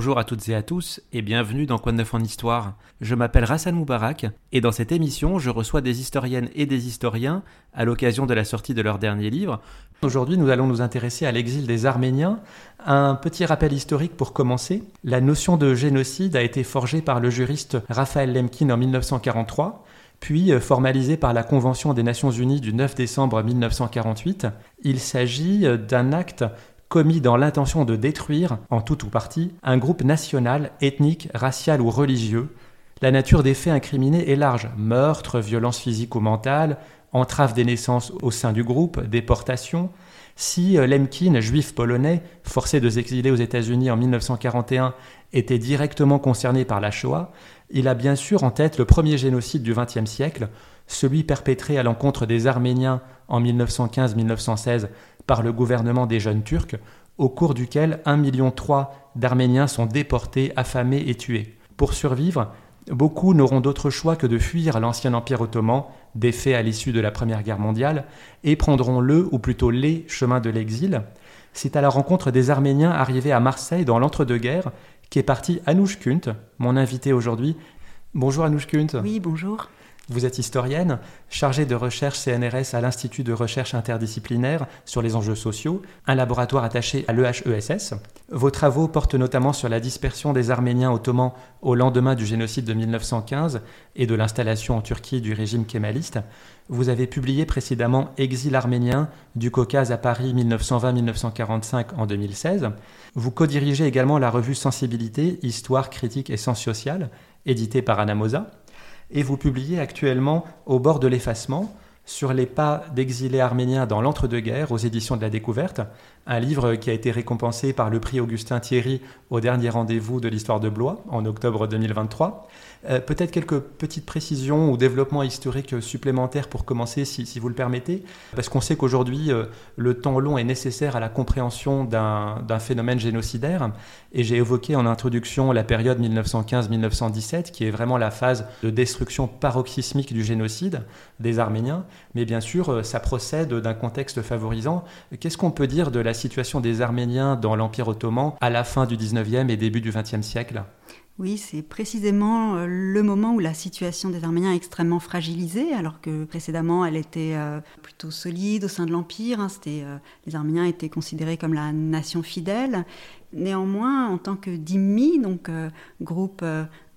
Bonjour à toutes et à tous et bienvenue dans Quoi de neuf en histoire. Je m'appelle Rassan Moubarak et dans cette émission je reçois des historiennes et des historiens à l'occasion de la sortie de leur dernier livre. Aujourd'hui nous allons nous intéresser à l'exil des Arméniens. Un petit rappel historique pour commencer. La notion de génocide a été forgée par le juriste Raphaël Lemkin en 1943 puis formalisée par la Convention des Nations Unies du 9 décembre 1948. Il s'agit d'un acte commis dans l'intention de détruire, en tout ou partie, un groupe national, ethnique, racial ou religieux. La nature des faits incriminés est large meurtre, violence physique ou mentale, entrave des naissances au sein du groupe, déportation. Si euh, Lemkin, juif polonais, forcé de s'exiler aux États-Unis en 1941, était directement concerné par la Shoah, il a bien sûr en tête le premier génocide du XXe siècle, celui perpétré à l'encontre des Arméniens en 1915-1916 par le gouvernement des jeunes Turcs, au cours duquel 1,3 million d'Arméniens sont déportés, affamés et tués. Pour survivre, beaucoup n'auront d'autre choix que de fuir l'ancien empire ottoman, défait à l'issue de la Première Guerre mondiale, et prendront le, ou plutôt les, chemins de l'exil. C'est à la rencontre des Arméniens arrivés à Marseille dans l'entre-deux-guerres qu'est parti Anouche Kunt, mon invité aujourd'hui. Bonjour Anouche Kunt. Oui, bonjour. Vous êtes historienne, chargée de recherche CNRS à l'Institut de recherche interdisciplinaire sur les enjeux sociaux, un laboratoire attaché à l'EHESS. Vos travaux portent notamment sur la dispersion des Arméniens ottomans au lendemain du génocide de 1915 et de l'installation en Turquie du régime kémaliste. Vous avez publié précédemment Exil arménien du Caucase à Paris 1920-1945 en 2016. Vous co-dirigez également la revue Sensibilité, Histoire, Critique et Sciences sociales, éditée par Anna et vous publiez actuellement Au bord de l'effacement sur les pas d'exilés arméniens dans l'entre-deux-guerres aux éditions de la Découverte, un livre qui a été récompensé par le prix Augustin Thierry au dernier rendez-vous de l'histoire de Blois en octobre 2023. Euh, peut-être quelques petites précisions ou développements historiques supplémentaires pour commencer, si, vous le permettez, parce qu'on sait qu'aujourd'hui, euh, le temps long est nécessaire à la compréhension d'un phénomène génocidaire, et j'ai évoqué en introduction la période 1915-1917, qui est vraiment la phase de destruction paroxysmique du génocide des Arméniens, mais bien sûr, euh, ça procède d'un contexte favorisant. Qu'est-ce qu'on peut dire de la situation des Arméniens dans l'Empire ottoman à la fin du 19e et début du 20e siècle? Oui, c'est précisément euh, le moment où la situation des Arméniens est extrêmement fragilisée, alors que précédemment elle était euh, plutôt solide au sein de l'Empire. Hein. Euh, les Arméniens étaient considérés comme la nation fidèle. Néanmoins, en tant que dhimmi, donc groupe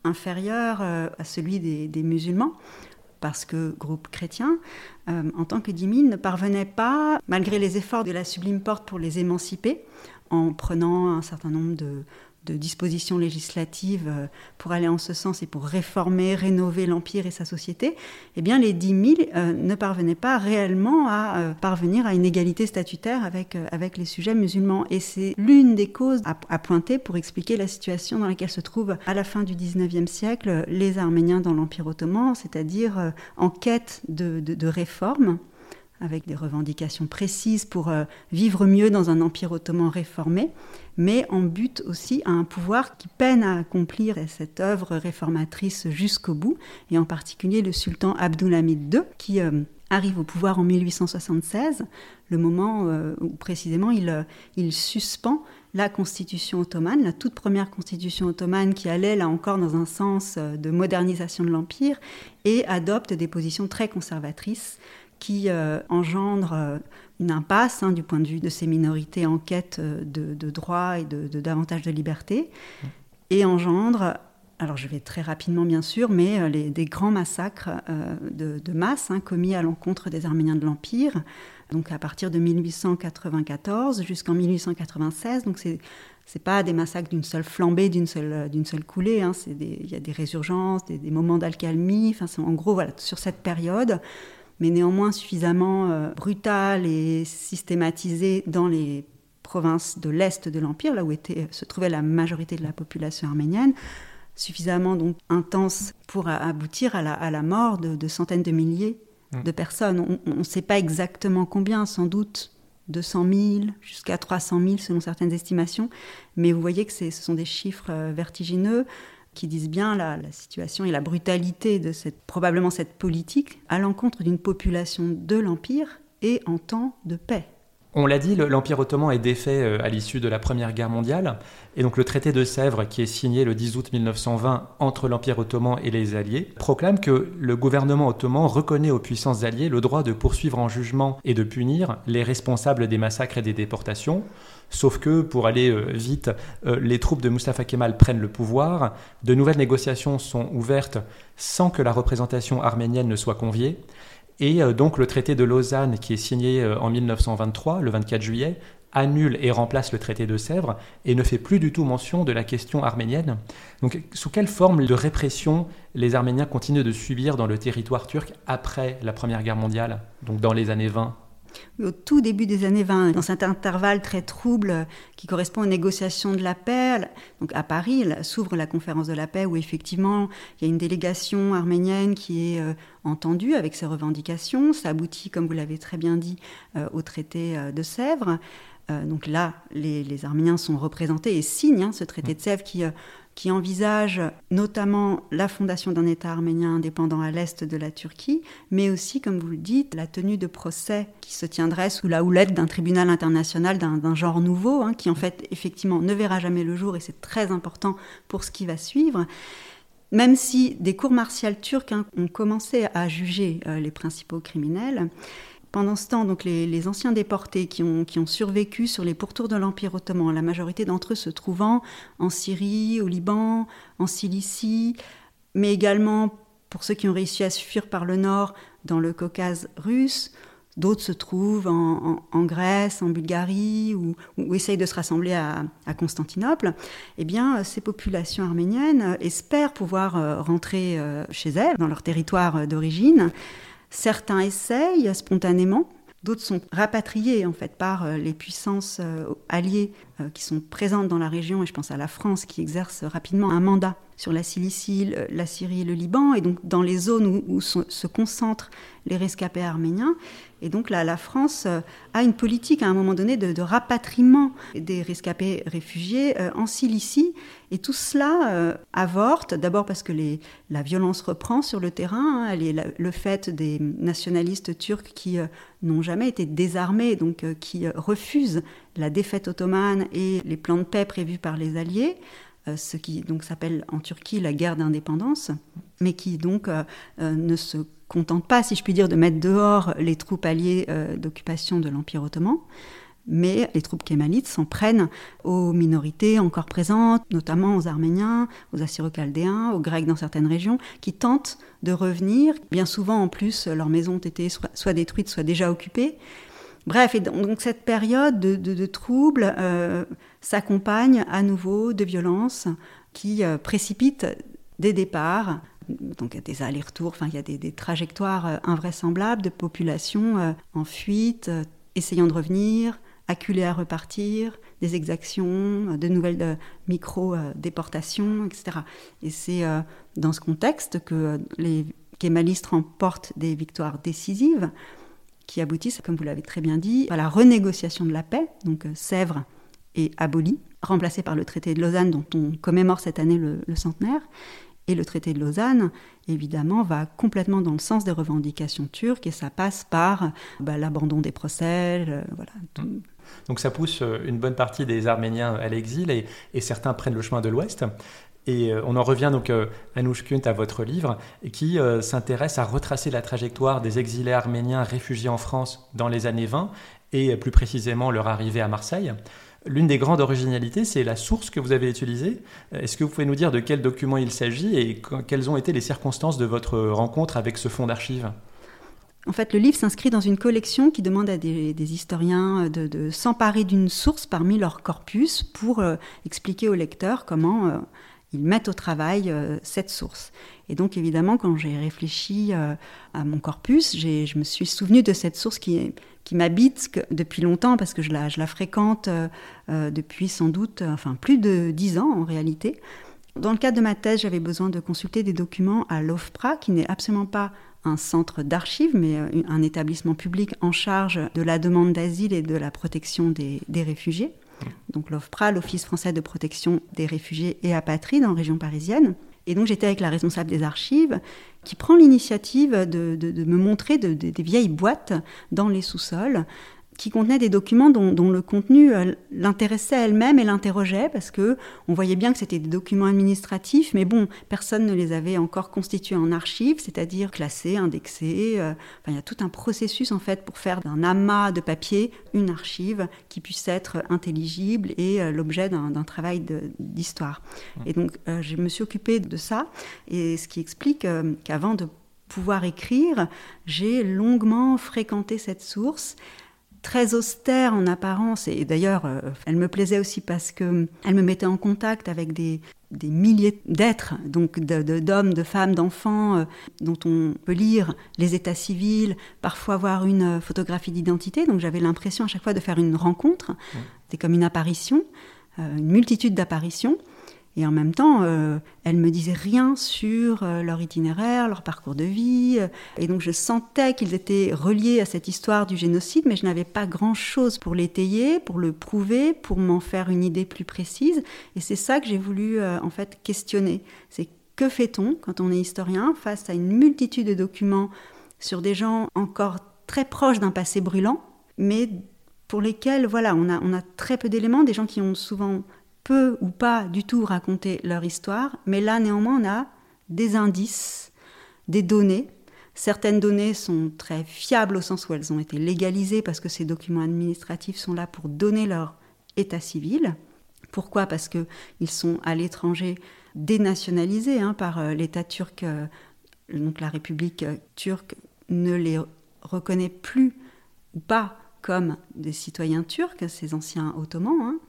inférieur à celui des, musulmans, parce que groupe chrétien, en tant que dhimmi, ne parvenait pas, malgré les efforts de la Sublime Porte pour les émanciper, en prenant un certain nombre de, de dispositions législatives euh, pour aller en ce sens et pour réformer, rénover l'Empire et sa société, eh bien les 10 000 euh, ne parvenaient pas réellement à euh, parvenir à une égalité statutaire avec, avec les sujets musulmans. Et c'est l'une des causes à, pointer pour expliquer la situation dans laquelle se trouvent à la fin du 19e siècle les Arméniens dans l'Empire ottoman, c'est-à-dire en quête de, de, de réformes avec des revendications précises pour vivre mieux dans un empire ottoman réformé, mais en but aussi à un pouvoir qui peine à accomplir cette œuvre réformatrice jusqu'au bout, et en particulier le sultan Abdulhamid II, qui euh, arrive au pouvoir en 1876, le moment euh, où précisément euh, il suspend la constitution ottomane, la toute première constitution ottomane qui allait là encore dans un sens de modernisation de l'Empire, et adopte des positions très conservatrices qui engendrent une impasse hein, du point de vue de ces minorités en quête euh, de, droits et de, davantage de liberté, et engendre, alors je vais très rapidement bien sûr, mais euh, les, des grands massacres euh, de, masse hein, commis à l'encontre des Arméniens de l'Empire, donc à partir de 1894 jusqu'en 1896. Donc c'est c'est pas des massacres d'une seule flambée, d'une seule, d'une seule coulée. Hein, il y a des résurgences, des, moments d'alcalmie. Enfin, en gros, voilà, sur cette période, mais néanmoins suffisamment euh, brutale et systématisée dans les provinces de l'Est de l'Empire, là où était, se trouvait la majorité de la population arménienne, suffisamment donc intense pour aboutir à la, mort de, centaines de milliers mmh. de personnes. On ne sait pas exactement combien, sans doute 200 000 jusqu'à 300 000 selon certaines estimations, mais vous voyez que ce sont des chiffres euh, vertigineux qui disent bien la, situation et la brutalité de cette, probablement cette politique à l'encontre d'une population de l'Empire et en temps de paix. On l'a dit, l'Empire ottoman est défait euh, à l'issue de la Première Guerre mondiale, et donc le traité de Sèvres, qui est signé le 10 août 1920 entre l'Empire ottoman et les Alliés, proclame que le gouvernement ottoman reconnaît aux puissances alliées le droit de poursuivre en jugement et de punir les responsables des massacres et des déportations. Sauf que, pour aller euh, vite, euh, les troupes de Mustafa Kemal prennent le pouvoir, de nouvelles négociations sont ouvertes sans que la représentation arménienne ne soit conviée, et euh, donc le traité de Lausanne, qui est signé en 1923, le 24 juillet, annule et remplace le traité de Sèvres et ne fait plus du tout mention de la question arménienne. Donc sous quelle forme de répression les Arméniens continuent de subir dans le territoire turc après la Première Guerre mondiale, donc dans les années 20 au tout début des années 20, dans cet intervalle très trouble qui correspond aux négociations de la paix, donc à Paris s'ouvre la conférence de la paix où effectivement il y a une délégation arménienne qui est euh, entendue avec ses revendications. Ça aboutit, comme vous l'avez très bien dit, euh, au traité euh, de Sèvres. donc là, les, Arméniens sont représentés et signent hein, ce traité de Sèvres qui qui envisage notamment la fondation d'un État arménien indépendant à l'est de la Turquie, mais aussi, comme vous le dites, la tenue de procès qui se tiendrait sous la houlette d'un tribunal international d'un genre nouveau, hein, qui en fait effectivement ne verra jamais le jour, et c'est très important pour ce qui va suivre. Même si des cours martiales turques hein, ont commencé à juger euh, les principaux criminels, pendant ce temps, donc les, anciens déportés qui ont, survécu sur les pourtours de l'Empire ottoman, la majorité d'entre eux se trouvant en Syrie, au Liban, en Cilicie, mais également pour ceux qui ont réussi à fuir par le nord dans le Caucase russe, D'autres se trouvent en, Grèce, en Bulgarie, ou, essayent de se rassembler à, à, Constantinople. Eh bien, ces populations arméniennes espèrent pouvoir euh, rentrer euh, chez elles, dans leur territoire d'origine, Certains essayent spontanément, d'autres sont rapatriés en fait par euh, les puissances euh, alliées euh, qui sont présentes dans la région, et je pense à la France qui exerce rapidement un mandat sur la Cilicie, la Syrie et le Liban, et donc dans les zones où, se concentrent les rescapés arméniens. Et donc là, la France euh, a une politique à un moment donné de, rapatriement des rescapés réfugiés euh, en Cilicie. Et tout cela euh, avorte, d'abord parce que la violence reprend sur le terrain. Hein. le fait des nationalistes turcs qui n'ont jamais été désarmés, donc qui refusent la défaite ottomane et les plans de paix prévus par les Alliés. Ce qui donc s'appelle en Turquie la guerre d'indépendance, mais qui donc ne se contente pas, si je puis dire, de mettre dehors les troupes alliées euh, d'occupation de l'Empire ottoman, mais les troupes kémalites s'en prennent aux minorités encore présentes, notamment aux Arméniens, aux Assyro-Chaldéens, aux Grecs dans certaines régions, qui tentent de revenir. Bien souvent, en plus, leurs maisons ont été soit, détruites, soit déjà occupées. Bref, et donc cette période de, troubles euh, s'accompagne à nouveau de violences qui euh, précipitent des départs donc il y a des allers-retours, enfin il y a des, trajectoires euh, invraisemblables de populations en fuite, essayant de revenir, acculées à repartir, des exactions, de nouvelles micro-déportations, etc. Et c'est dans ce contexte que les kémalistes remportent des victoires décisives qui aboutissent, comme vous l'avez très bien dit, à la renégociation de la paix, donc Sèvres est abolie, remplacée par le traité de Lausanne dont on commémore cette année le centenaire, et le traité de Lausanne, évidemment, va complètement dans le sens des revendications turques et ça passe par bah, l'abandon des procès. Euh, voilà. Mmh. Donc ça pousse euh, une bonne partie des Arméniens à l'exil et, certains prennent le chemin de l'Ouest. Et euh, on en revient donc à Nouchkunt, à votre livre, qui s'intéresse à retracer la trajectoire des exilés arméniens réfugiés en France dans les années 20 et plus précisément leur arrivée à Marseille. L'une des grandes originalités, c'est la source que vous avez utilisée. Est-ce que vous pouvez nous dire de quel document il s'agit et quelles ont été les circonstances de votre rencontre avec ce fonds d'archives? En fait, le livre s'inscrit dans une collection qui demande à des, historiens de, s'emparer d'une source parmi leur corpus pour euh, expliquer aux lecteurs comment euh, ils mettent au travail euh, cette source. Et donc, évidemment, quand j'ai réfléchi à mon corpus, je me suis souvenu de cette source qui m'habite depuis longtemps parce que je la, fréquente euh, euh, depuis sans doute, enfin plus de dix ans en réalité. Dans le cadre de ma thèse, j'avais besoin de consulter des documents à l'OFPRA, qui n'est absolument pas un centre d'archives, mais euh, un établissement public en charge de la demande d'asile et de la protection des réfugiés. Donc l'OFPRA, l'Office français de protection des réfugiés et apatrides en région parisienne. Et donc j'étais avec la responsable des archives qui prend l'initiative de, me montrer des vieilles boîtes dans les sous-sols qui contenait des documents dont, le contenu euh, l'intéressait elle-même et l'interrogeait parce que on voyait bien que c'était des documents administratifs, mais bon, personne ne les avait encore constitués en archives, c'est-à-dire classés, indexés. Euh, il y a tout un processus en fait pour faire d'un amas de papier une archive qui puisse être intelligible et euh, l'objet d'un travail d'histoire. Et donc, je me suis occupée de ça, et ce qui explique qu'avant de pouvoir écrire, j'ai longuement fréquenté cette source très austère en apparence, et d'ailleurs, euh, elle me plaisait aussi parce que elle me mettait en contact avec des, des milliers d'êtres, donc d'hommes, de, femmes, d'enfants, euh, dont on peut lire les états civils, parfois voir une photographie d'identité. Donc j'avais l'impression à chaque fois de faire une rencontre. C'était comme une apparition, euh, une multitude d'apparitions. Et en même temps, euh, elles me disaient rien sur euh, leur itinéraire, leur parcours de vie. Et donc je sentais qu'ils étaient reliés à cette histoire du génocide, mais je n'avais pas grand-chose pour l'étayer, pour le prouver, pour m'en faire une idée plus précise. Et c'est ça que j'ai voulu euh, en fait questionner. C'est que fait-on quand on est historien face à une multitude de documents sur des gens encore très proches d'un passé brûlant, mais pour lesquels voilà, on a très peu d'éléments, des gens qui ont souvent peu ou pas du tout raconter leur histoire, mais là néanmoins on a des indices, des données. Certaines données sont très fiables au sens où elles ont été légalisées parce que ces documents administratifs sont là pour donner leur état civil. Pourquoi? Parce qu'ils sont à l'étranger dénationalisés hein, par euh, l'État turc, euh, donc la République euh, turque ne les reconnaît plus ou pas comme des citoyens turcs, ces anciens ottomans. Hein.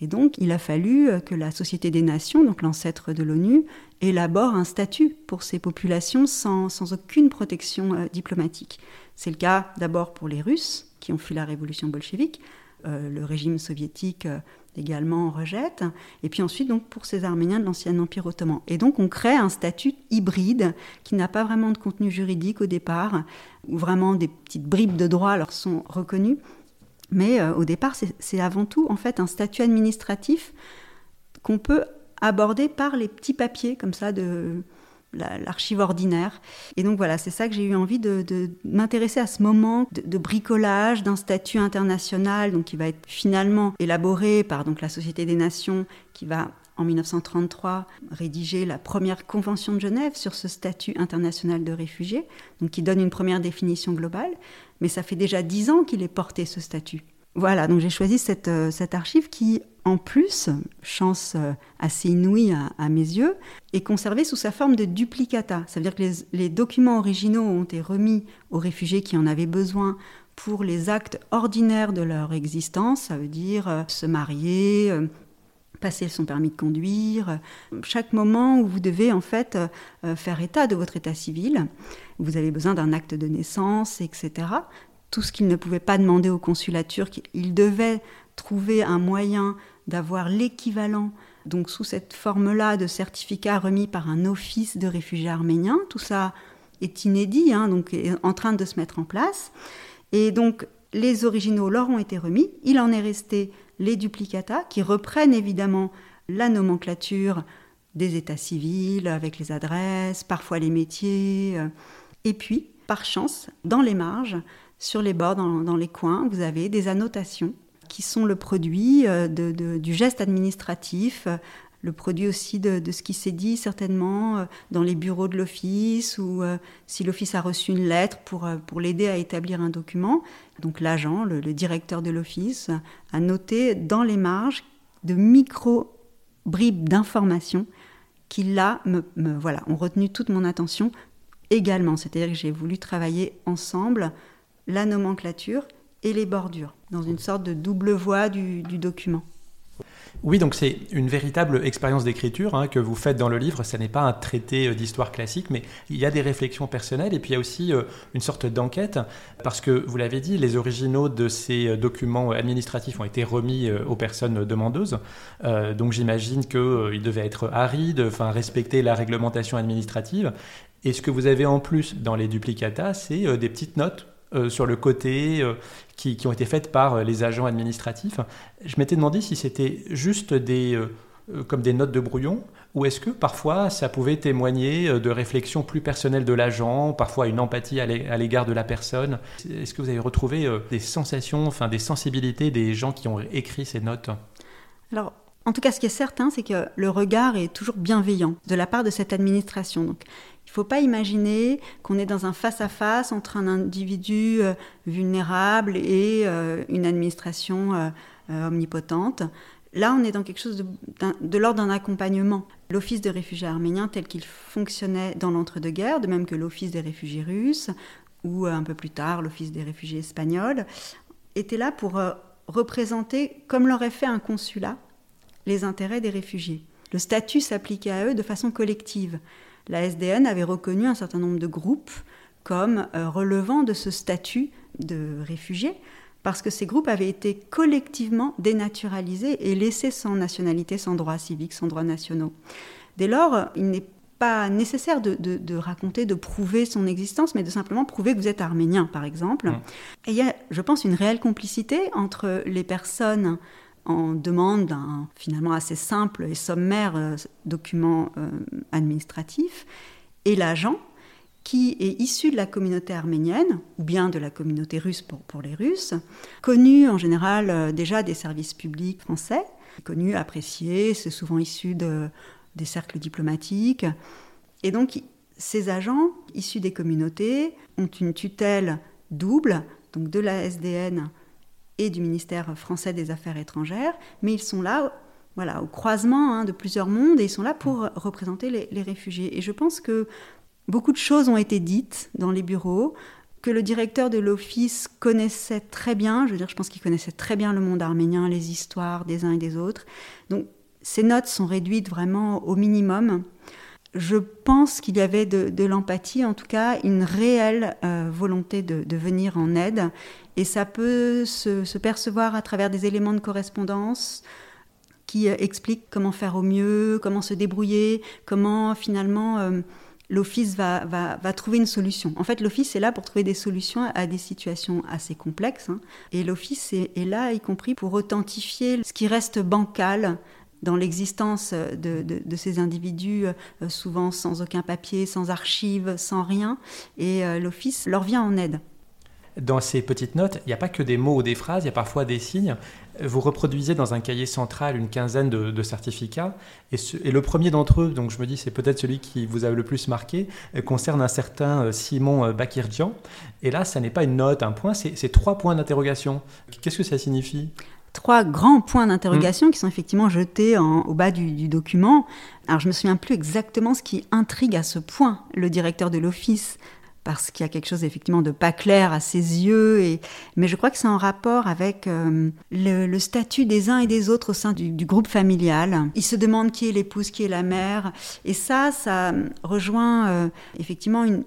Et donc, il a fallu euh, que la Société des Nations, donc l'ancêtre de l'ONU, élabore un statut pour ces populations sans, aucune protection euh, diplomatique. C'est le cas d'abord pour les Russes, qui ont fui la révolution bolchevique. Euh, le régime soviétique également rejette. Et puis ensuite, donc, pour ces Arméniens de l'ancien Empire ottoman. Et donc, on crée un statut hybride qui n'a pas vraiment de contenu juridique au départ, où vraiment des petites bribes de droit leur sont reconnues mais euh, au départ, c'est avant tout en fait un statut administratif qu'on peut aborder par les petits papiers comme ça de l'archive ordinaire. Et donc voilà, c'est ça que j'ai eu envie de, m'intéresser à ce moment de, bricolage d'un statut international, donc qui va être finalement élaboré par donc la Société des Nations, qui va en 1933 rédiger la première convention de Genève sur ce statut international de réfugié, donc qui donne une première définition globale mais ça fait déjà dix ans qu'il est porté ce statut. Voilà, donc j'ai choisi cette, euh, cette, archive qui, en plus, chance euh, assez inouïe à, mes yeux, est conservée sous sa forme de duplicata. Ça veut dire que les, les, documents originaux ont été remis aux réfugiés qui en avaient besoin pour les actes ordinaires de leur existence, ça veut dire euh, se marier, passer son permis de conduire, chaque moment où vous devez en fait faire état de votre état civil vous avez besoin d'un acte de naissance, etc. Tout ce qu'il ne pouvait pas demander au consulat turc, il devait trouver un moyen d'avoir l'équivalent, donc sous cette forme-là, de certificat remis par un office de réfugiés arméniens. Tout ça est inédit, hein, donc est en train de se mettre en place. Et donc les originaux leur ont été remis. Il en est resté les duplicata qui reprennent évidemment la nomenclature des états civils avec les adresses, parfois les métiers. Euh, et puis, par chance, dans les marges, sur les bords, dans, les coins, vous avez des annotations qui sont le produit euh, du geste administratif, le produit aussi de, ce qui s'est dit certainement euh, dans les bureaux de l'office ou euh, si l'office a reçu une lettre pour, pour l'aider à établir un document. Donc l'agent, le, directeur de l'office, a noté dans les marges de micro-bribes d'informations qui là me, voilà, ont retenu toute mon attention également. C'est-à-dire que j'ai voulu travailler ensemble la nomenclature et les bordures, dans une sorte de double voie du, document. Oui, donc c'est une véritable expérience d'écriture hein, que vous faites dans le livre. Ce n'est pas un traité euh, d'histoire classique, mais il y a des réflexions personnelles et puis il y a aussi euh, une sorte d'enquête, parce que vous l'avez dit, les originaux de ces euh, documents administratifs ont été remis aux personnes demandeuses. donc j'imagine qu'ils devaient être arides, enfin respecter la réglementation administrative. Et ce que vous avez en plus dans les duplicata, c'est des petites notes euh, sur le côté euh, qui, ont été faites par les agents administratifs. Je m'étais demandé si c'était juste des, comme des notes de brouillon ou est-ce que parfois ça pouvait témoigner de réflexions plus personnelles de l'agent, parfois une empathie à l'égard de la personne Est-ce que vous avez retrouvé des sensations, enfin des sensibilités des gens qui ont écrit ces notes? Alors, en tout cas, ce qui est certain, c'est que le regard est toujours bienveillant de la part de cette administration. Faut pas imaginer qu'on est dans un face-à-face entre un individu euh, vulnérable et euh, une administration euh, omnipotente. Là, on est dans quelque chose de, l'ordre d'un accompagnement. L'Office des réfugiés arméniens, tel qu'il fonctionnait dans l'entre-deux-guerres, de même que l'Office des réfugiés russes, ou un peu plus tard l'Office des réfugiés espagnols, était là pour représenter, comme l'aurait fait un consulat, les intérêts des réfugiés. Le statut s'appliquait à eux de façon collective la SDN avait reconnu un certain nombre de groupes comme euh, relevant de ce statut de réfugiés, parce que ces groupes avaient été collectivement dénaturalisés et laissés sans nationalité, sans droits civiques, sans droits nationaux. Dès lors, il n'est pas nécessaire de, raconter, de prouver son existence, mais de simplement prouver que vous êtes arménien, par exemple. Mmh. Et il y a, je pense, une réelle complicité entre les personnes en demande d'un finalement assez simple et sommaire euh, document euh, administratif, et l'agent qui est issu de la communauté arménienne, ou bien de la communauté russe pour, pour les Russes, connu en général euh, déjà des services publics français, connu, apprécié, c'est souvent issu de, des cercles diplomatiques. Et donc, ces agents issus des communautés ont une tutelle double, donc de la SDN et du ministère français des Affaires étrangères, mais ils sont là voilà, au croisement hein, de plusieurs mondes et ils sont là pour représenter les, réfugiés. Et je pense que beaucoup de choses ont été dites dans les bureaux, que le directeur de l'office connaissait très bien, je veux dire, je pense qu'il connaissait très bien le monde arménien, les histoires des uns et des autres. Donc ces notes sont réduites vraiment au minimum. Je pense qu'il y avait de, l'empathie, en tout cas une réelle euh, volonté de, de, venir en aide et ça peut se, percevoir à travers des éléments de correspondance qui euh, expliquent comment faire au mieux, comment se débrouiller, comment finalement euh, l'Office va, trouver une solution. En fait, l'Office est là pour trouver des solutions à des situations assez complexes. Hein. et l'Office est, là, y compris pour authentifier ce qui reste bancal dans l'existence de, de, ces individus, euh, souvent sans aucun papier, sans archives, sans rien. Et l'Office leur vient en aide dans ces petites notes, il n'y a pas que des mots ou des phrases, il y a parfois des signes. Vous reproduisez dans un cahier central une quinzaine de, certificats. Et, le premier d'entre eux, donc je me dis c'est peut-être celui qui vous a le plus marqué, euh, concerne un certain euh, Simon euh, Bakirjian. Et là, ça n'est pas une note, un point, c'est trois points d'interrogation. Qu'est-ce que ça signifie? Trois grands points d'interrogation mmh. qui sont effectivement jetés au bas du, du, document. Alors je me souviens plus exactement ce qui intrigue à ce point le directeur de l'office parce qu'il y a quelque chose effectivement de pas clair à ses yeux. Et... Mais je crois que c'est en rapport avec euh, le, statut des uns et des autres au sein du, groupe familial. Il se demande qui est l'épouse, qui est la mère. Et ça, ça rejoint euh, effectivement une,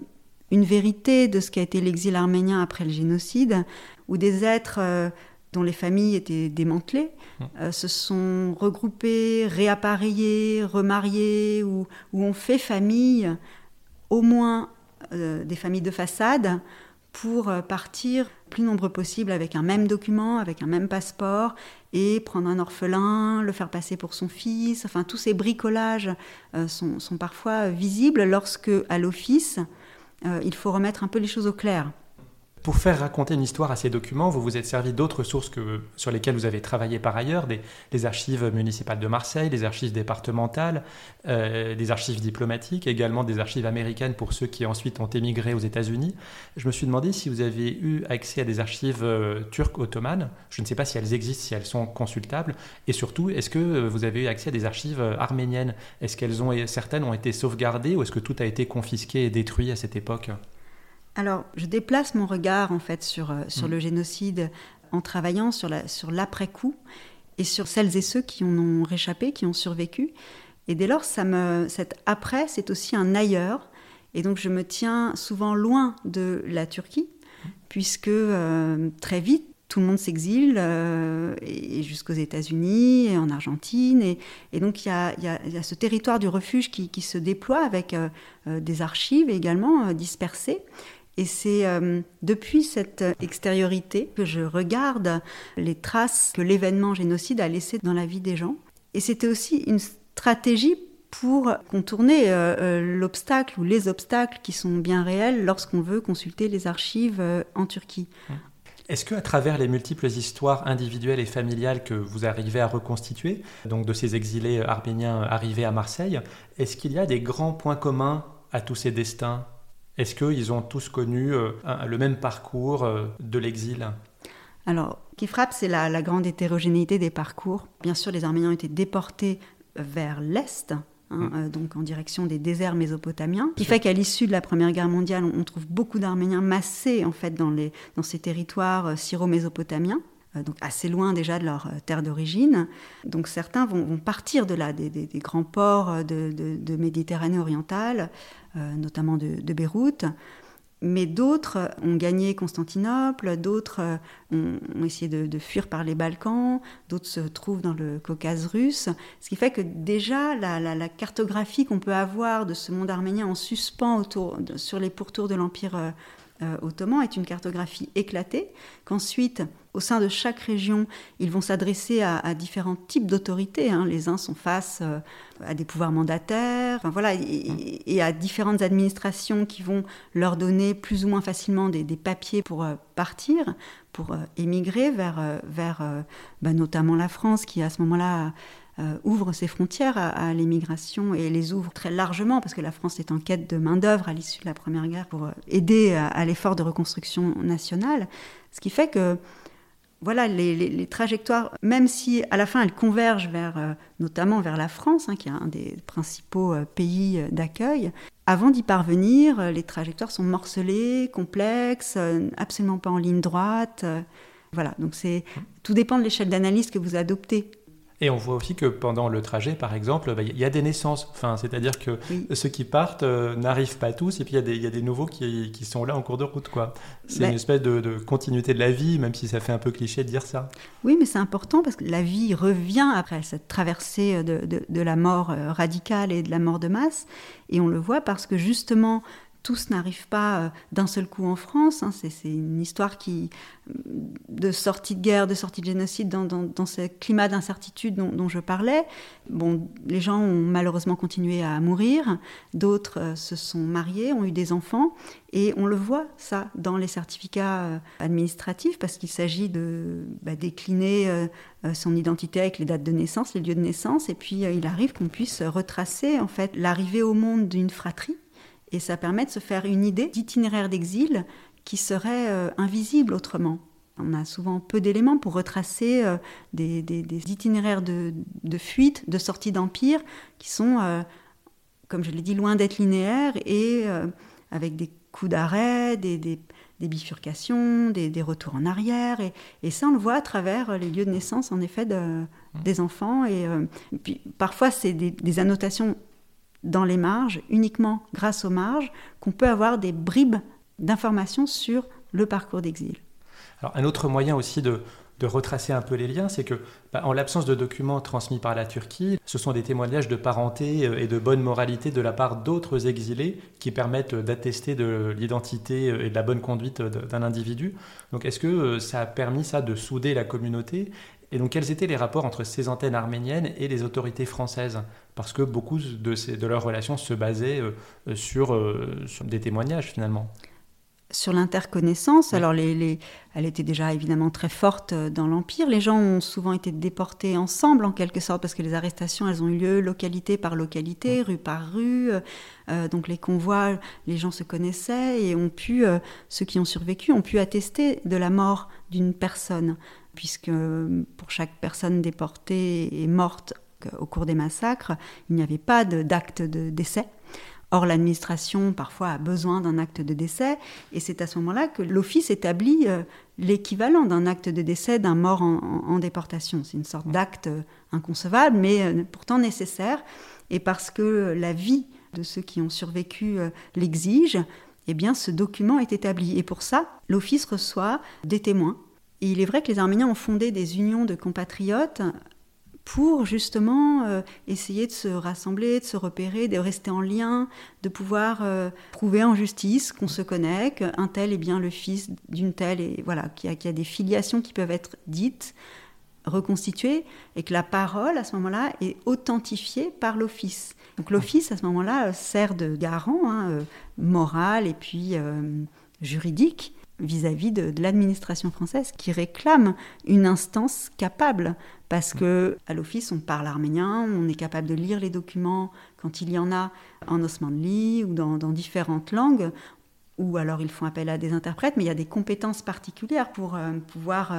une, vérité de ce qu'a été l'exil arménien après le génocide, où des êtres... Euh, dont les familles étaient démantelées, mmh. se sont regroupés, réappareillés, remariés, ou, ou ont fait famille au moins euh, des familles de façade pour euh, partir plus nombreux possible avec un même document, avec un même passeport, et prendre un orphelin, le faire passer pour son fils. Enfin, tous ces bricolages euh, sont, sont, parfois visibles lorsque, à l'office, il faut remettre un peu les choses au clair. Pour faire raconter une histoire à ces documents, vous vous êtes servi d'autres sources que, sur lesquelles vous avez travaillé par ailleurs, des, archives municipales de Marseille, des archives départementales, euh, des archives diplomatiques, également des archives américaines pour ceux qui ensuite ont émigré aux États-Unis. Je me suis demandé si vous avez eu accès à des archives euh, turques ottomanes. Je ne sais pas si elles existent, si elles sont consultables. Et surtout, est-ce que vous avez eu accès à des archives euh, arméniennes? Est-ce qu'elles ont certaines ont été sauvegardées ou est-ce que tout a été confisqué et détruit à cette époque? Alors, je déplace mon regard en fait sur, euh, sur mm. le génocide en travaillant sur l'après-coup et sur celles et ceux qui en ont réchappé, qui ont survécu. Et dès lors, ça me, cet après, c'est aussi un ailleurs. Et donc, je me tiens souvent loin de la Turquie, puisque euh, très vite, tout le monde s'exile, euh, et jusqu'aux États-Unis, et en Argentine. Et, donc, il y, a, ce territoire du refuge qui, se déploie avec des archives également dispersées. Et c'est euh, depuis cette extériorité que je regarde les traces que l'événement génocide a laissées dans la vie des gens. Et c'était aussi une stratégie pour contourner euh, euh, l'obstacle ou les obstacles qui sont bien réels lorsqu'on veut consulter les archives en Turquie. Est-ce que, à travers les multiples histoires individuelles et familiales que vous arrivez à reconstituer, donc de ces exilés arméniens arrivés à Marseille, est-ce qu'il y a des grands points communs à tous ces destins Est-ce qu'ils ont tous connu le même parcours de l'exil? Alors, ce qui frappe, c'est la, la, grande hétérogénéité des parcours. Bien sûr, les Arméniens ont été déportés vers l'Est, Hein, mm. euh, donc en direction des déserts mésopotamiens, qui fait qu'à l'issue de la Première Guerre mondiale, on, trouve beaucoup d'Arméniens massés en fait dans, les, dans ces territoires euh, syro-mésopotamiens euh, donc assez loin déjà de leur terre d'origine. Donc certains vont, partir de là, des, grands ports de, Méditerranée orientale, notamment de, Beyrouth, mais d'autres ont gagné Constantinople, d'autres ont, essayé de, fuir par les Balkans, d'autres se trouvent dans le Caucase russe, ce qui fait que déjà la, cartographie qu'on peut avoir de ce monde arménien en suspens autour, sur les pourtours de l'Empire euh, ottoman est une cartographie éclatée, qu'ensuite, au sein de chaque région, ils vont s'adresser à, différents types d'autorités. Hein. Les uns sont face euh, à des pouvoirs mandataires, voilà, et, à différentes administrations qui vont leur donner plus ou moins facilement des, papiers pour euh, partir, pour émigrer vers, vers bah, notamment la France, qui à ce moment-là euh, ouvre ses frontières à, l'émigration et les ouvre très largement parce que la France est en quête de main-d'œuvre à l'issue de la Première Guerre pour euh, aider à, l'effort de reconstruction nationale. Ce qui fait que voilà, les, trajectoires, même si à la fin elles convergent vers, euh, notamment vers la France, hein, qui est un des principaux pays d'accueil, avant d'y parvenir, les trajectoires sont morcelées, complexes, absolument pas en ligne droite. voilà, donc c'est tout dépend de l'échelle d'analyse que vous adoptez. Et on voit aussi que pendant le trajet, par exemple, bah, il y a des naissances. Enfin, C'est-à-dire que ceux qui partent euh, n'arrivent pas tous, et puis il y, a des nouveaux qui, sont là en cours de route. quoi. C'est une espèce de, continuité de la vie, même si ça fait un peu cliché de dire ça. Oui, mais c'est important parce que la vie revient après cette traversée de, de la mort euh, radicale et de la mort de masse. Et on le voit parce que justement, tous n'arrivent pas euh, d'un seul coup en France. Hein. C'est une histoire qui, de sortie de guerre, de sortie de génocide, dans, ce climat d'incertitude dont, je parlais. Bon, les gens ont malheureusement continué à mourir, d'autres euh, se sont mariés, ont eu des enfants, et on le voit ça dans les certificats euh, administratifs parce qu'il s'agit de bah, décliner son identité avec les dates de naissance, les lieux de naissance, et puis il arrive qu'on puisse retracer en fait l'arrivée au monde d'une fratrie et ça permet de se faire une idée d'itinéraire d'exil qui serait euh, invisible autrement. On a souvent peu d'éléments pour retracer euh, des, itinéraires de, fuite, de sortie d'empire, qui sont, euh, comme je l'ai dit, loin d'être linéaires et avec des coups d'arrêt, des, bifurcations, des, retours en arrière. Et, ça, on le voit à travers les lieux de naissance, en effet, de, des enfants. Et, puis, parfois, c'est des annotations dans les marges, uniquement grâce aux marges, qu'on peut avoir des bribes d'informations sur le parcours d'exil. Alors, un autre moyen aussi de, retracer un peu les liens, c'est que, bah, en l'absence de documents transmis par la Turquie, ce sont des témoignages de parenté euh, et de bonne moralité de la part d'autres exilés qui permettent d'attester de l'identité euh, et de la bonne conduite d'un individu. Donc, est-ce que euh, ça a permis ça de souder la communauté? Et donc, quels étaient les rapports entre ces antennes arméniennes et les autorités françaises? Parce que beaucoup de, ces, de, leurs relations se basaient euh, sur, euh, sur, des témoignages finalement. Sur l'interconnaissance, alors les, les, elle était déjà évidemment très forte euh, dans l'Empire. Les gens ont souvent été déportés ensemble en quelque sorte parce que les arrestations, elles ont eu lieu localité par localité, rue par rue. donc les convois, les gens se connaissaient et ont pu, ceux qui ont survécu, ont pu attester de la mort d'une personne puisque pour chaque personne déportée et morte au cours des massacres, il n'y avait pas d'acte de, décès. Or, l'administration parfois a besoin d'un acte de décès, et c'est à ce moment-là que l'Office établit euh, l'équivalent d'un acte de décès d'un mort en, déportation. C'est une sorte d'acte inconcevable, mais euh, pourtant nécessaire, et parce que la vie de ceux qui ont survécu euh, l'exige, eh bien, ce document est établi. Et pour ça, l'Office reçoit des témoins et il est vrai que les Arméniens ont fondé des unions de compatriotes pour justement euh, essayer de se rassembler, de se repérer, de rester en lien, de pouvoir euh, prouver en justice qu'on se connaît, qu'un tel est bien le fils d'une telle, et voilà, qu'il y, a des filiations qui peuvent être dites reconstituée et que la parole, à ce moment-là, est authentifiée par l'Office. Donc l'Office, à ce moment-là, sert de garant hein, euh, moral et puis euh, juridique vis-à-vis de, l'administration française qui réclame une instance capable. Parce que à l'Office, on parle arménien, on est capable de lire les documents quand il y en a en osmanli ou dans, dans différentes langues ou alors ils font appel à des interprètes, mais il y a des compétences particulières pour euh, pouvoir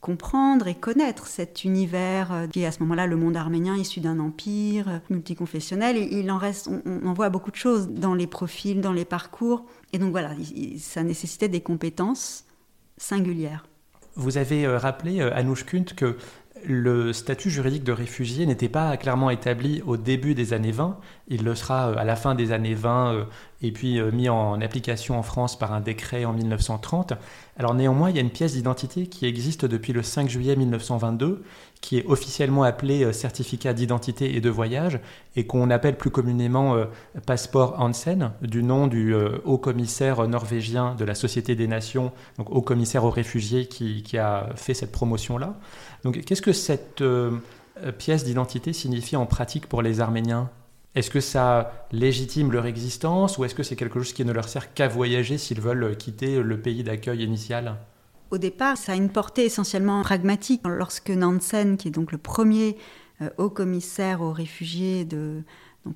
comprendre et connaître cet univers euh, qui est à ce moment-là le monde arménien issu d'un empire euh, multiconfessionnel. Il en reste, on, en voit beaucoup de choses dans les profils, dans les parcours. Et donc voilà, ça nécessitait des compétences singulières. Vous avez euh, rappelé, Anouche que le statut juridique de réfugié n'était pas clairement établi au début des années 20. Il le sera à la fin des années 20 et puis mis en application en France par un décret en 1930. Alors néanmoins, il y a une pièce d'identité qui existe depuis le 5 juillet 1922, qui est officiellement appelée euh, certificat d'identité et de voyage, et qu'on appelle plus communément euh, passeport Hansen, du nom du euh, haut commissaire norvégien de la Société des Nations, donc haut commissaire aux réfugiés qui, qui a fait cette promotion-là. Donc qu'est-ce que cette pièce d'identité signifie en pratique pour les Arméniens? Est-ce que ça légitime leur existence ou est-ce que c'est quelque chose qui ne leur sert qu'à voyager s'ils veulent quitter le pays d'accueil initial? Au départ, ça a une portée essentiellement pragmatique. Lorsque Nansen, qui est donc le premier euh, haut commissaire aux réfugiés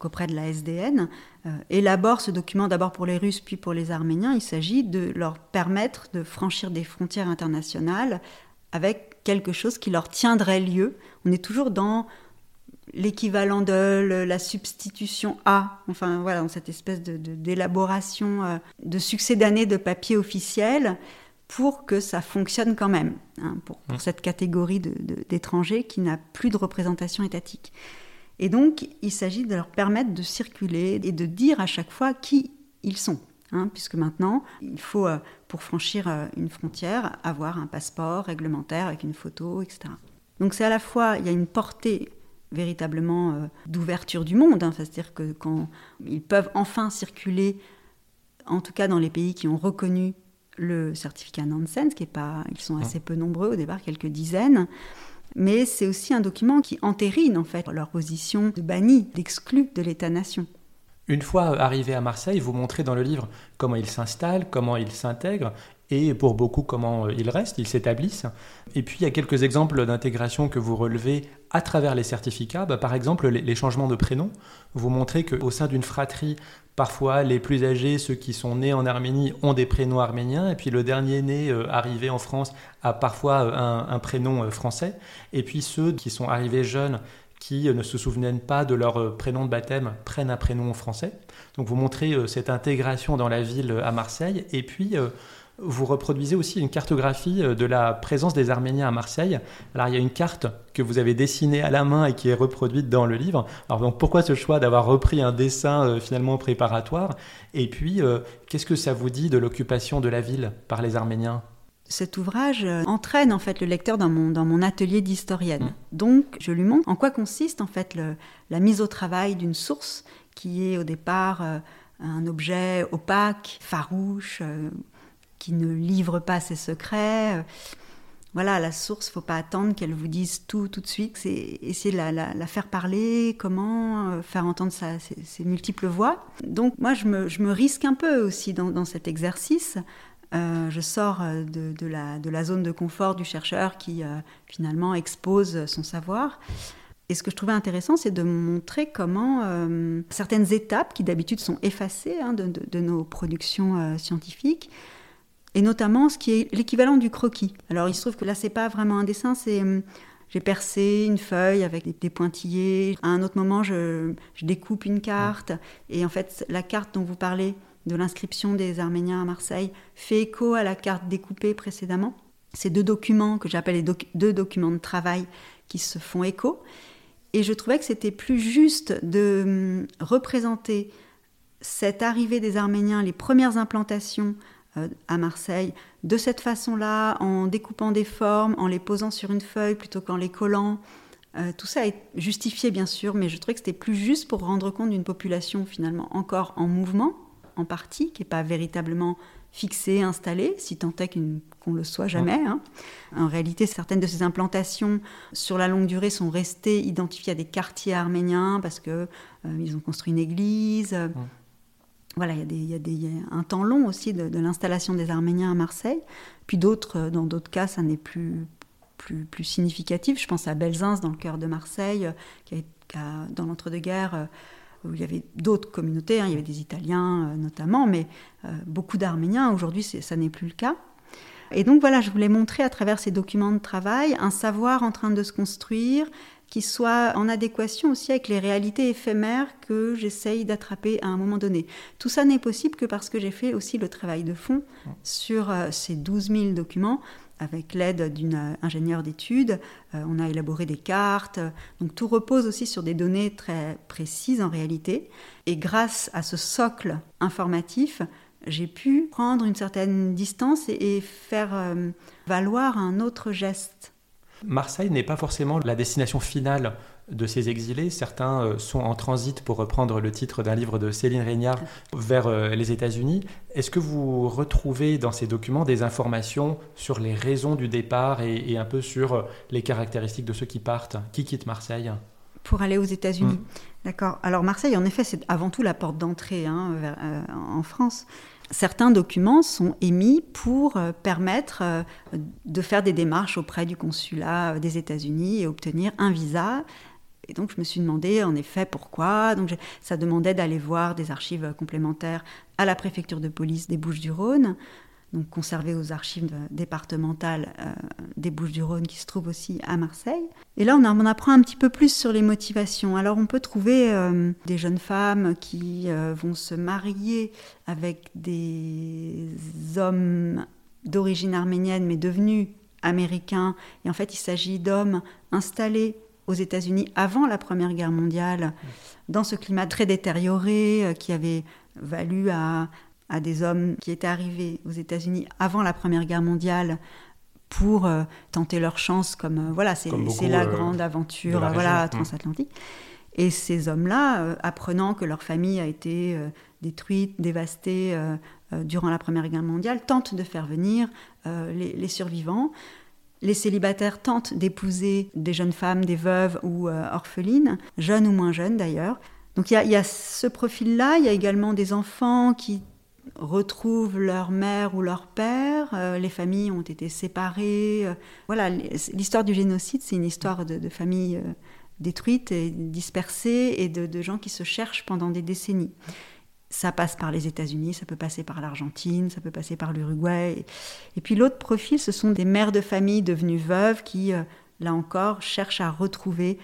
auprès de la SDN, euh, élabore ce document d'abord pour les Russes puis pour les Arméniens, il s'agit de leur permettre de franchir des frontières internationales avec quelque chose qui leur tiendrait lieu. On est toujours dans l'équivalent de la substitution à, enfin voilà, dans cette espèce de, d'élaboration euh, de, succès d'année de papier officiel pour que ça fonctionne quand même, hein, pour, mmh. cette catégorie d'étrangers qui n'a plus de représentation étatique. Et donc, il s'agit de leur permettre de circuler et de dire à chaque fois qui ils sont. Hein, puisque maintenant, il faut, euh, pour franchir euh, une frontière, avoir un passeport réglementaire avec une photo, etc. Donc c'est à la fois, il y a une portée véritablement euh, d'ouverture du monde. Hein. C'est-à-dire que quand ils peuvent enfin circuler, en tout cas dans les pays qui ont reconnu le certificat Nansen, qui est pas, ils sont assez peu nombreux au départ, quelques dizaines. Mais c'est aussi un document qui entérine en fait leur position de banni, d'exclu de l'État-nation. Une fois arrivé à Marseille, vous montrez dans le livre comment ils s'installent, comment ils s'intègrent, et pour beaucoup comment euh, ils restent, ils s'établissent. Et puis il y a quelques exemples d'intégration que vous relevez à travers les certificats. Bah, par exemple, les, changements de prénom. Vous montrez qu'au sein d'une fratrie, parfois les plus âgés, ceux qui sont nés en Arménie, ont des prénoms arméniens, et puis le dernier né euh, arrivé en France a parfois euh, un, prénom français. Et puis ceux qui sont arrivés jeunes qui ne se souvenaient pas de leur prénom de baptême prennent un prénom français. Donc vous montrez cette intégration dans la ville à Marseille. Et puis vous reproduisez aussi une cartographie euh, de la présence des Arméniens à Marseille. Alors il y a une carte que vous avez dessinée à la main et qui est reproduite dans le livre. Alors donc pourquoi ce choix d'avoir repris un dessin euh, finalement préparatoire? Et puis euh, qu'est-ce que ça vous dit de l'occupation de la ville par les Arméniens? Cet ouvrage entraîne en fait le lecteur dans mon, dans mon atelier d'historienne. Mmh. Donc je lui montre en quoi consiste en fait la mise au travail d'une source qui est au départ un objet opaque, farouche, qui ne livre pas ses secrets. Voilà, la source, faut pas attendre qu'elle vous dise tout tout de suite. C'est essayer de la, faire parler, comment euh, faire entendre sa, ses, multiples voix. Donc moi, je me, je me, risque un peu aussi dans, dans cet exercice. Euh, je sors euh, de, de, la, de, la, zone de confort du chercheur qui finalement expose son savoir. Et ce que je trouvais intéressant, c'est de montrer comment certaines étapes qui d'habitude sont effacées hein, de, de, nos productions scientifiques, et notamment ce qui est l'équivalent du croquis. Alors il se trouve que là c'est pas vraiment un dessin, c'est j'ai percé une feuille avec des, pointillés. À un autre moment, je, découpe une carte. Et en fait, la carte dont vous parlez, de l'inscription des Arméniens à Marseille, fait écho à la carte découpée précédemment. Ces deux documents que j'appelle les deux documents de travail qui se font écho. Et je trouvais que c'était plus juste de hum, représenter cette arrivée des Arméniens, les premières implantations euh, à Marseille de cette façon-là, en découpant des formes, en les posant sur une feuille plutôt qu'en les collant. Euh, tout ça est justifié bien sûr, mais je trouvais que c'était plus juste pour rendre compte d'une population finalement encore en mouvement, en partie, qui n'est pas véritablement fixé, installé, si tant est qu'on le soit jamais. Hein. En réalité, certaines de ces implantations sur la longue durée sont restées identifiées à des quartiers arméniens parce que ils ont construit une église. Voilà, il y, a un temps long aussi de, l'installation des Arméniens à Marseille. Puis d'autres, dans d'autres cas, ça n'est plus, plus, plus significatif. Je pense à Belzins, dans le cœur de Marseille, qui a, dans l'entre-deux-guerres, où il y avait d'autres communautés, hein, il y avait des Italiens euh, notamment, mais euh, beaucoup d'Arméniens. Aujourd'hui, ça n'est plus le cas. Et donc voilà, je voulais montrer à travers ces documents de travail un savoir en train de se construire qui soit en adéquation aussi avec les réalités éphémères que j'essaye d'attraper à un moment donné. Tout ça n'est possible que parce que j'ai fait aussi le travail de fond sur euh, ces 12 000 documents avec l'aide d'une ingénieure d'études. Euh, on a élaboré des cartes. Donc tout repose aussi sur des données très précises en réalité. Et grâce à ce socle informatif, j'ai pu prendre une certaine distance et, faire euh, valoir un autre geste. Marseille n'est pas forcément la destination finale de ces exilés. Certains euh, sont en transit, pour reprendre le titre d'un livre de Céline Régnard, vers euh, les États-Unis. Est-ce que vous retrouvez dans ces documents des informations sur les raisons du départ et, un peu sur euh, les caractéristiques de ceux qui partent, qui quittent Marseille? Pour aller aux États-Unis. Mm. D'accord. Alors Marseille, en effet, c'est avant tout la porte d'entrée hein, en France certains documents sont émis pour permettre de faire des démarches auprès du consulat des États-Unis et obtenir un visa et donc je me suis demandé en effet pourquoi. Donc ça demandait d'aller voir des archives complémentaires à la préfecture de police des Bouches-du-Rhône, donc conservées aux archives départementales euh, des Bouches-du-Rhône qui se trouvent aussi à Marseille. Et là on, on, apprend un petit peu plus sur les motivations. Alors on peut trouver euh, des jeunes femmes qui euh, vont se marier avec des hommes d'origine arménienne mais devenus américains. Et en fait il s'agit d'hommes installés aux États-Unis avant la Première Guerre mondiale, dans ce climat très détérioré euh, qui avait valu à, des hommes qui étaient arrivés aux États-Unis avant la Première Guerre mondiale pour euh, tenter leur chance comme euh, voilà c'est la grande aventure voilà transatlantique. Et ces hommes-là apprenant que leur famille a été détruite dévastée durant la Première Guerre mondiale tentent de faire venir les, survivants les célibataires tentent d'épouser des jeunes femmes, des veuves ou euh, orphelines, jeunes ou moins jeunes d'ailleurs. Donc il y, a ce profil-là, il y a également des enfants qui retrouvent leur mère ou leur père, euh, les familles ont été séparées. Euh, voilà, l'histoire du génocide, c'est une histoire de, familles détruites et dispersées et de, gens qui se cherchent pendant des décennies. Ça passe par les États-Unis, ça peut passer par l'Argentine, ça peut passer par l'Uruguay. Et puis l'autre profil, ce sont des mères de famille devenues veuves qui, euh, là encore, cherchent à retrouver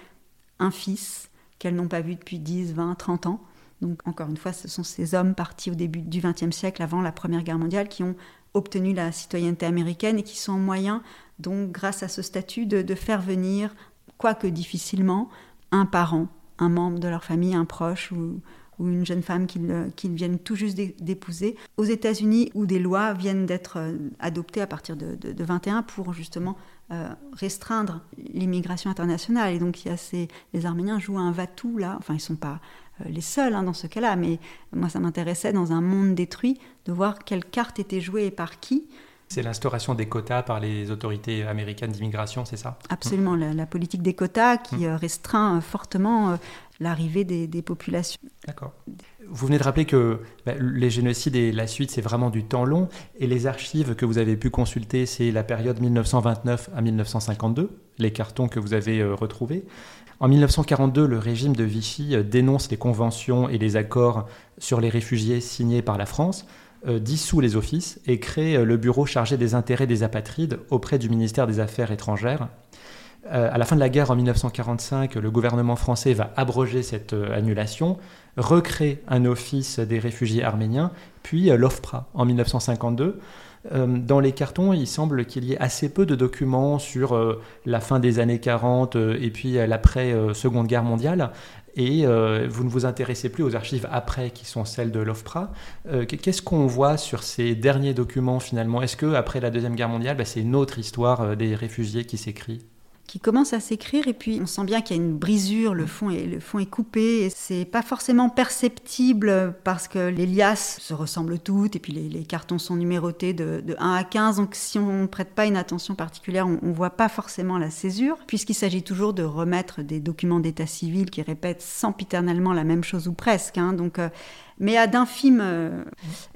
un fils qu'elles n'ont pas vu depuis 10, 20, 30 ans. Donc encore une fois, ce sont ces hommes partis au début du XXe siècle, avant la Première Guerre mondiale, qui ont obtenu la citoyenneté américaine et qui sont en moyen, donc grâce à ce statut, de, de faire venir, quoique difficilement, un parent, un membre de leur famille, un proche ou, ou une jeune femme qu'ils viennent tout juste d'épouser, aux États-Unis où des lois viennent d'être euh, adoptées à partir de, 21 pour justement euh, restreindre l'immigration internationale. Et donc y a ces, les Arméniens jouent un va-tout là, enfin ils ne sont pas euh, les seuls hein, dans ce cas-là, mais moi ça m'intéressait dans un monde détruit de voir quelles cartes étaient jouées et par qui. C'est l'instauration des quotas par les autorités américaines d'immigration, c'est ça? Absolument, la, politique des quotas qui hum. restreint fortement l'arrivée des, populations. D'accord. Vous venez de rappeler que bah, les génocides et la suite, c'est vraiment du temps long. Et les archives que vous avez pu consulter, c'est la période 1929 à 1952, les cartons que vous avez euh, retrouvés. En 1942, le régime de Vichy euh, dénonce les conventions et les accords sur les réfugiés signés par la France, euh, dissout les offices et crée le bureau chargé des intérêts des apatrides auprès du ministère des Affaires étrangères euh, à la fin de la guerre en 1945, le gouvernement français va abroger cette euh, annulation, recréer un office des réfugiés arméniens, puis euh, l'OFPRA en 1952. dans les cartons, il semble qu'il y ait assez peu de documents sur la fin des années 40 et puis l'après-seconde guerre mondiale. Et vous ne vous intéressez plus aux archives après, qui sont celles de l'OFPRA. Qu'est-ce qu'on voit sur ces derniers documents finalement? Est-ce que après la deuxième guerre mondiale, bah, c'est une autre histoire des réfugiés qui s'écrit qui commence à s'écrire et puis on sent bien qu'il y a une brisure, le fond est, le fond est coupé et c'est pas forcément perceptible parce que les liasses se ressemblent toutes et puis les, cartons sont numérotés de, 1 à 15 donc si on ne prête pas une attention particulière on, ne voit pas forcément la césure puisqu'il s'agit toujours de remettre des documents d'état civil qui répètent sempiternellement la même chose ou presque. Hein. donc, euh, mais à d'infimes euh,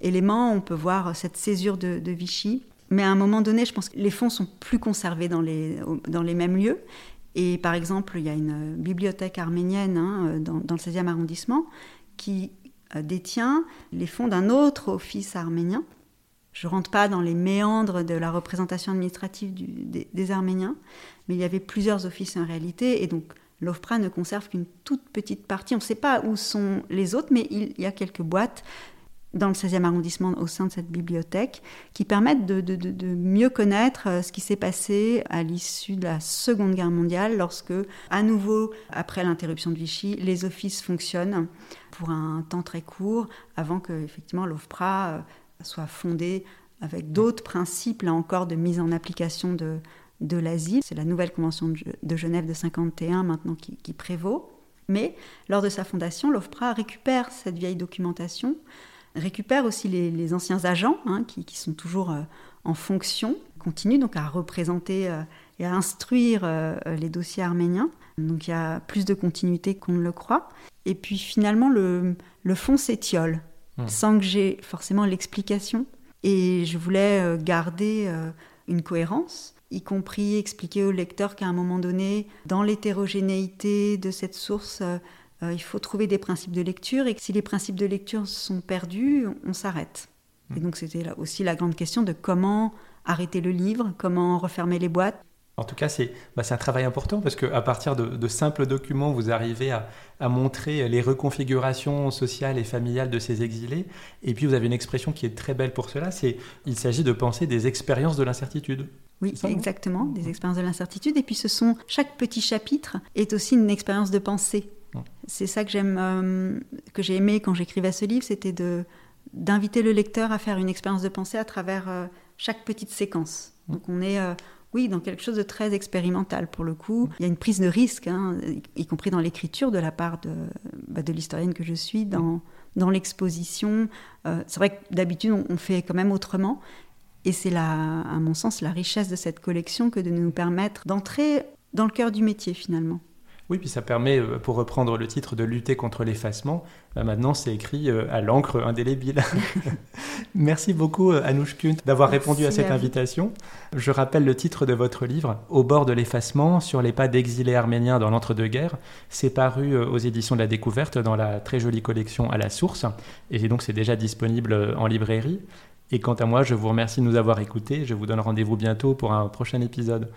éléments on peut voir cette césure de Vichy mais à un moment donné, je pense que les fonds sont plus conservés dans les, dans les mêmes lieux. Et par exemple, il y a une bibliothèque arménienne hein, dans, le 16e arrondissement qui euh, détient les fonds d'un autre office arménien. Je rentre pas dans les méandres de la représentation administrative des, Arméniens, mais il y avait plusieurs offices en réalité, et donc l'OFPRA ne conserve qu'une toute petite partie. On ne sait pas où sont les autres, mais il y a quelques boîtes dans le 16e arrondissement au sein de cette bibliothèque qui permettent de, mieux connaître euh, ce qui s'est passé à l'issue de la Seconde Guerre mondiale lorsque, à nouveau, après l'interruption de Vichy, les offices fonctionnent pour un temps très court avant que, effectivement, l'OFPRA euh, soit fondée avec d'autres principes, là encore, de mise en application de, l'asile. C'est la nouvelle convention de Genève de 51 maintenant qui, qui prévaut. Mais lors de sa fondation, l'OFPRA récupère cette vieille documentation récupère aussi les, anciens agents hein, qui, sont toujours euh, en fonction, continuent donc à représenter euh, et à instruire euh, les dossiers arméniens. Donc il y a plus de continuité qu'on ne le croit. Et puis finalement, le, le fond s'étiole, hmm. sans que j'ai forcément l'explication. Et je voulais garder une cohérence y compris expliquer au lecteur qu'à un moment donné, dans l'hétérogénéité de cette source, il faut trouver des principes de lecture et que si les principes de lecture sont perdus, on, s'arrête. Et donc c'était aussi la grande question de comment arrêter le livre, comment refermer les boîtes. En tout cas, c'est bah, un travail important parce qu'à partir de, simples documents, vous arrivez à, montrer les reconfigurations sociales et familiales de ces exilés. Et puis, vous avez une expression qui est très belle pour cela, c'est il s'agit de penser des expériences de l'incertitude. Oui, exactement, des expériences de l'incertitude. Et puis, ce sont chaque petit chapitre est aussi une expérience de pensée. C'est ça que j'aime, euh, que j'ai aimé quand j'écrivais ce livre, c'était de d'inviter le lecteur à faire une expérience de pensée à travers euh, chaque petite séquence. Donc on est, euh, oui, dans quelque chose de très expérimental pour le coup. Il y a une prise de risque, hein, y compris dans l'écriture de la part de, bah, de l'historienne que je suis, dans, dans l'exposition. c'est vrai que d'habitude on, fait quand même autrement. Et c'est à mon sens la richesse de cette collection que de nous permettre d'entrer dans le cœur du métier finalement. Oui, puis ça permet, euh, pour reprendre le titre, de lutter contre l'effacement. Bah, maintenant, c'est écrit euh, à l'encre indélébile. Merci beaucoup, euh, Anouche Kunt, d'avoir répondu à cette invitation. Je rappelle le titre de votre livre, Au bord de l'effacement, sur les pas d'exilés arméniens dans l'entre-deux-guerres. C'est paru aux éditions de la Découverte dans la très jolie collection À la Source. Et donc, c'est déjà disponible en librairie. Et quant à moi, je vous remercie de nous avoir écoutés. Je vous donne rendez-vous bientôt pour un prochain épisode.